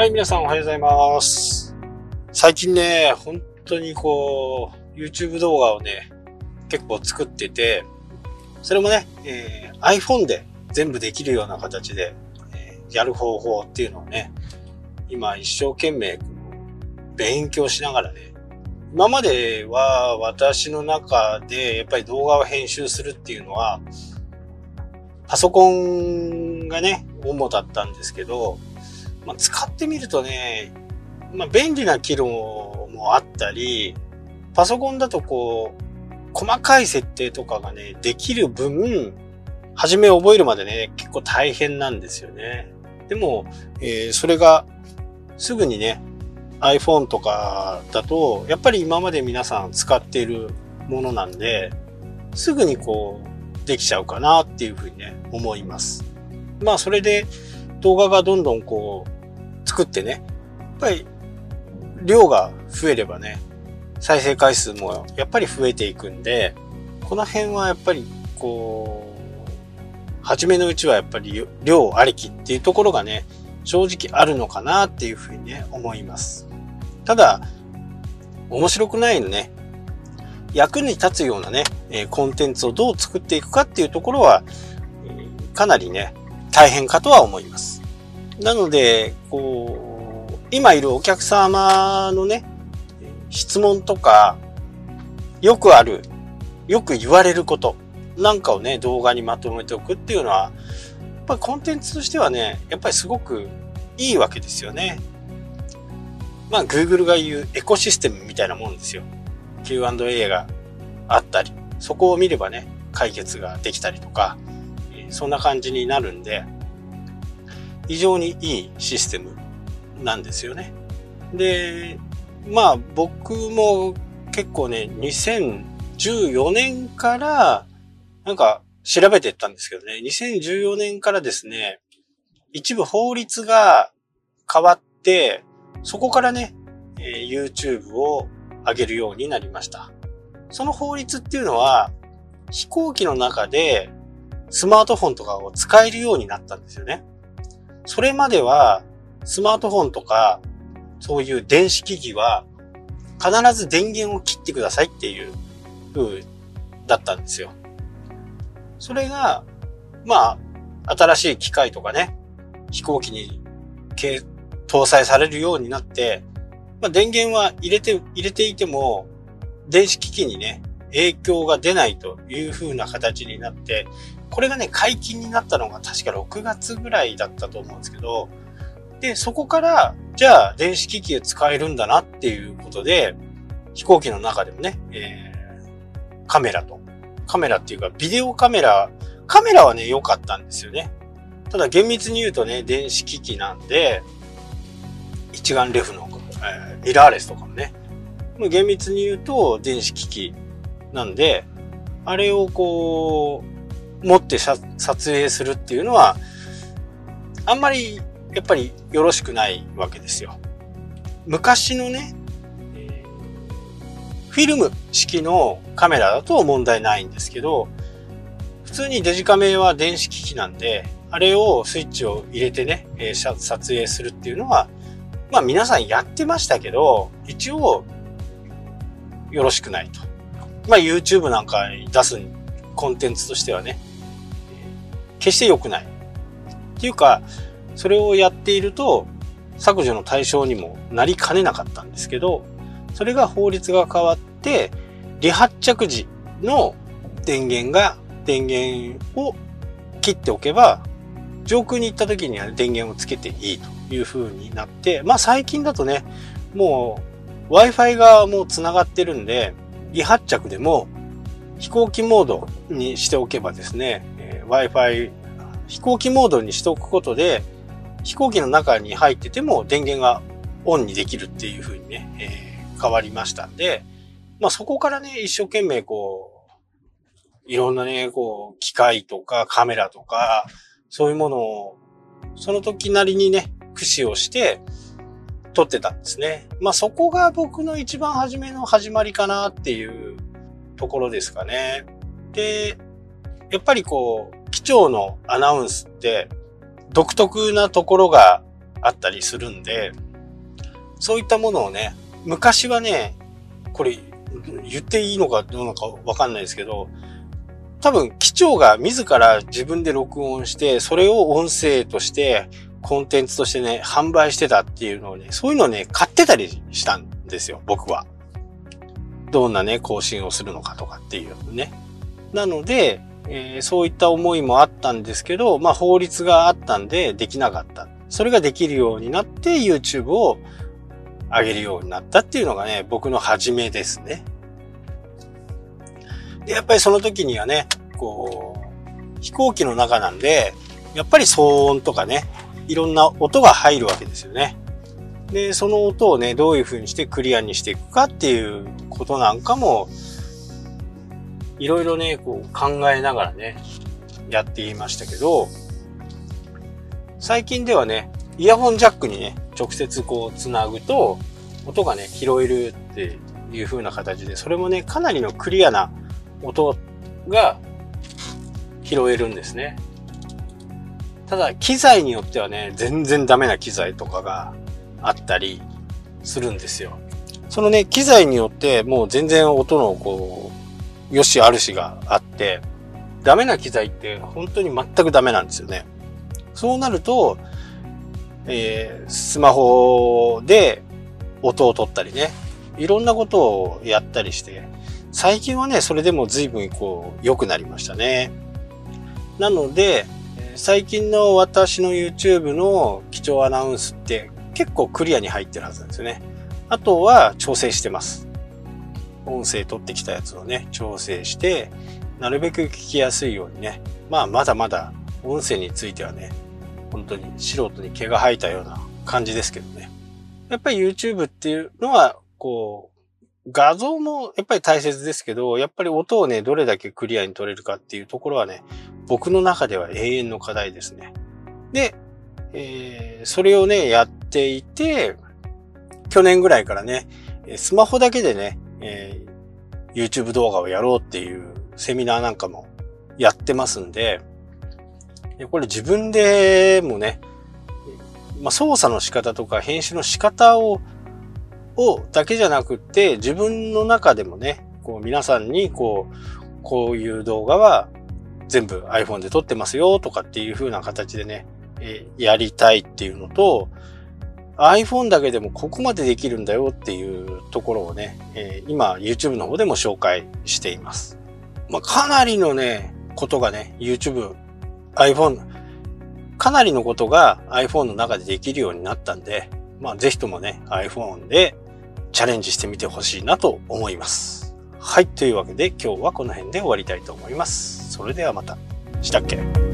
はい、皆さんおはようございます。最近ね、本当にこう、YouTube 動画をね、結構作ってて、それもね、えー iPhone で全部できるような形で、えーやる方法っていうのをね、今一生懸命勉強しながらね、今までは私の中でやっぱり動画を編集するっていうのは、パソコンがね、主だったんですけど、まあ、使ってみるとね、まあ、便利な機能もあったり、パソコンだとこう、細かい設定とかがね、できる分、初め覚えるまでね、結構大変なんですよね。でも、えーそれがすぐにね、iPhone とかだと、やっぱり今まで皆さん使っているものなんで、すぐにこう、できちゃうかなっていうふうにね、思います。まあ、それで動画がどんどんこう、作ってね、やっぱり量が増えればね、再生回数もやっぱり増えていくんで、この辺はやっぱりこう、初めのうちはやっぱり量ありきっていうところがね、正直あるのかなっていうふうにね、思います。ただ、面白くないのね、役に立つようなね、コンテンツをどう作っていくかっていうところは、かなりね、大変かとは思います。なので、こう、今いるお客様のね、質問とか、よくある、よく言われることなんかをね、動画にまとめておくっていうのは、やっぱりコンテンツとしてはね、やっぱりすごくいいわけですよね。まあ、Google が言うエコシステムみたいなもんですよ。Q&A があったり、そこを見ればね、解決ができたりとか、そんな感じになるんで、非常にいいシステムなんですよね。で、まあ僕も結構ね、2014年からなんか調べてったんですけどね、2014年からですね、一部法律が変わって、そこからね、え YouTube を上げるようになりました。その法律っていうのは、飛行機の中でスマートフォンとかを使えるようになったんですよね。それまでは、スマートフォンとか、そういう電子機器は、必ず電源を切ってくださいっていう風だったんですよ。それが、まあ、新しい機械とかね、飛行機に搭載されるようになって、まあ、電源は入れて、入れていても、電子機器にね、影響が出ないという風な形になって、これがね、解禁になったのが確か6月ぐらいだったと思うんですけど、で、そこから、じゃあ電子機器で使えるんだなっていうことで、飛行機の中でもね、えーカメラと、カメラっていうかビデオカメラ、カメラはね、良かったんですよね。ただ厳密に言うとね、電子機器なんで、一眼レフの、えーミラーレスとかもね、もう厳密に言うと電子機器。なんで、あれをこう、持って撮影するっていうのは、あんまりやっぱりよろしくないわけですよ。昔のね、フィルム式のカメラだと問題ないんですけど、普通にデジカメは電子機器なんで、あれをスイッチを入れてね、えー撮影するっていうのは、まあ皆さんやってましたけど、一応よろしくないと。まあ YouTube なんかに出すコンテンツとしてはね、決して良くない。っていうか、それをやっていると削除の対象にもなりかねなかったんですけど、それが法律が変わって、離発着時の電源が、電源を切っておけば、上空に行った時には電源をつけていいという風になって、まあ最近だとね、もう Wi-Fi がもう繋がってるんで、離発着でも飛行機モードにしておけばですね、えー Wi-Fi 飛行機モードにしておくことで、飛行機の中に入ってても電源がオンにできるっていう風にね、えー変わりましたんで、まあそこからね、一生懸命こう、いろんなね、こう、機械とかカメラとか、そういうものを、その時なりにね、駆使をして、撮ってたんですね。まあそこが僕の一番初めの始まりかなっていうところですかね。で、やっぱりこう、機長のアナウンスって、独特なところがあったりするんで、そういったものをね、昔はね、これ言っていいのかどうなのかわかんないですけど、多分、機長が自ら自分で録音して、それを音声としてコンテンツとしてね、販売してたっていうのをね、そういうのをね、買ってたりしたんですよ、僕は。どんなね、更新をするのかとかっていうのね。なので、えー、そういった思いもあったんですけど、まあ法律があったんでできなかった。それができるようになって YouTube を上げるようになったっていうのがね、僕の始めですね。で、やっぱりその時にはね、こう、飛行機の中なんで、やっぱり騒音とかね、いろんな音が入るわけですよね。で、その音をね、どういう風にしてクリアにしていくかっていうことなんかも、いろいろね、こう考えながらね、やっていましたけど、最近ではね、イヤホンジャックにね、直接こうつなぐと、音がね、拾えるっていう風な形で、それもね、かなりのクリアな音が拾えるんですね。ただ、機材によってはね、全然ダメな機材とかがあったりするんですよ。そのね、機材によってもう全然音のこう、良し悪しがあって、ダメな機材って本当に全くダメなんですよね。そうなると、えー、スマホで音を取ったりね、いろんなことをやったりして、最近はね、それでも随分こう良くなりましたね。なので、最近の私の YouTube の基調アナウンスって結構クリアに入ってるはずなんですよね。あとは調整してます。音声取ってきたやつをね、調整して、なるべく聞きやすいようにね。まあ、まだまだ音声についてはね、本当に素人に毛が生えたような感じですけどね。やっぱり YouTube っていうのは、こう、画像もやっぱり大切ですけど、やっぱり音をね、どれだけクリアに取れるかっていうところはね、僕の中では永遠の課題ですね。で、えー、それをね、やっていて、去年ぐらいからね、スマホだけでね、えー、YouTube 動画をやろうっていうセミナーなんかもやってますんで、これ自分でもね、まあ、操作の仕方とか編集の仕方を、をだけじゃなくって、自分の中でもね、こう皆さんにこう、こういう動画は全部 iPhone で撮ってますよとかっていう風な形でね、え、やりたいっていうのと、iPhone だけでもここまでできるんだよっていうところをね、え、今 YouTube の方でも紹介しています。まあ、かなりのね、ことがね、YouTube、iPhone、かなりのことが iPhone の中でできるようになったんで、まあ、ぜひともね、iPhone でチャレンジしてみてほしいなと思います。はい。というわけで今日はこの辺で終わりたいと思います。それではまた。したっけ？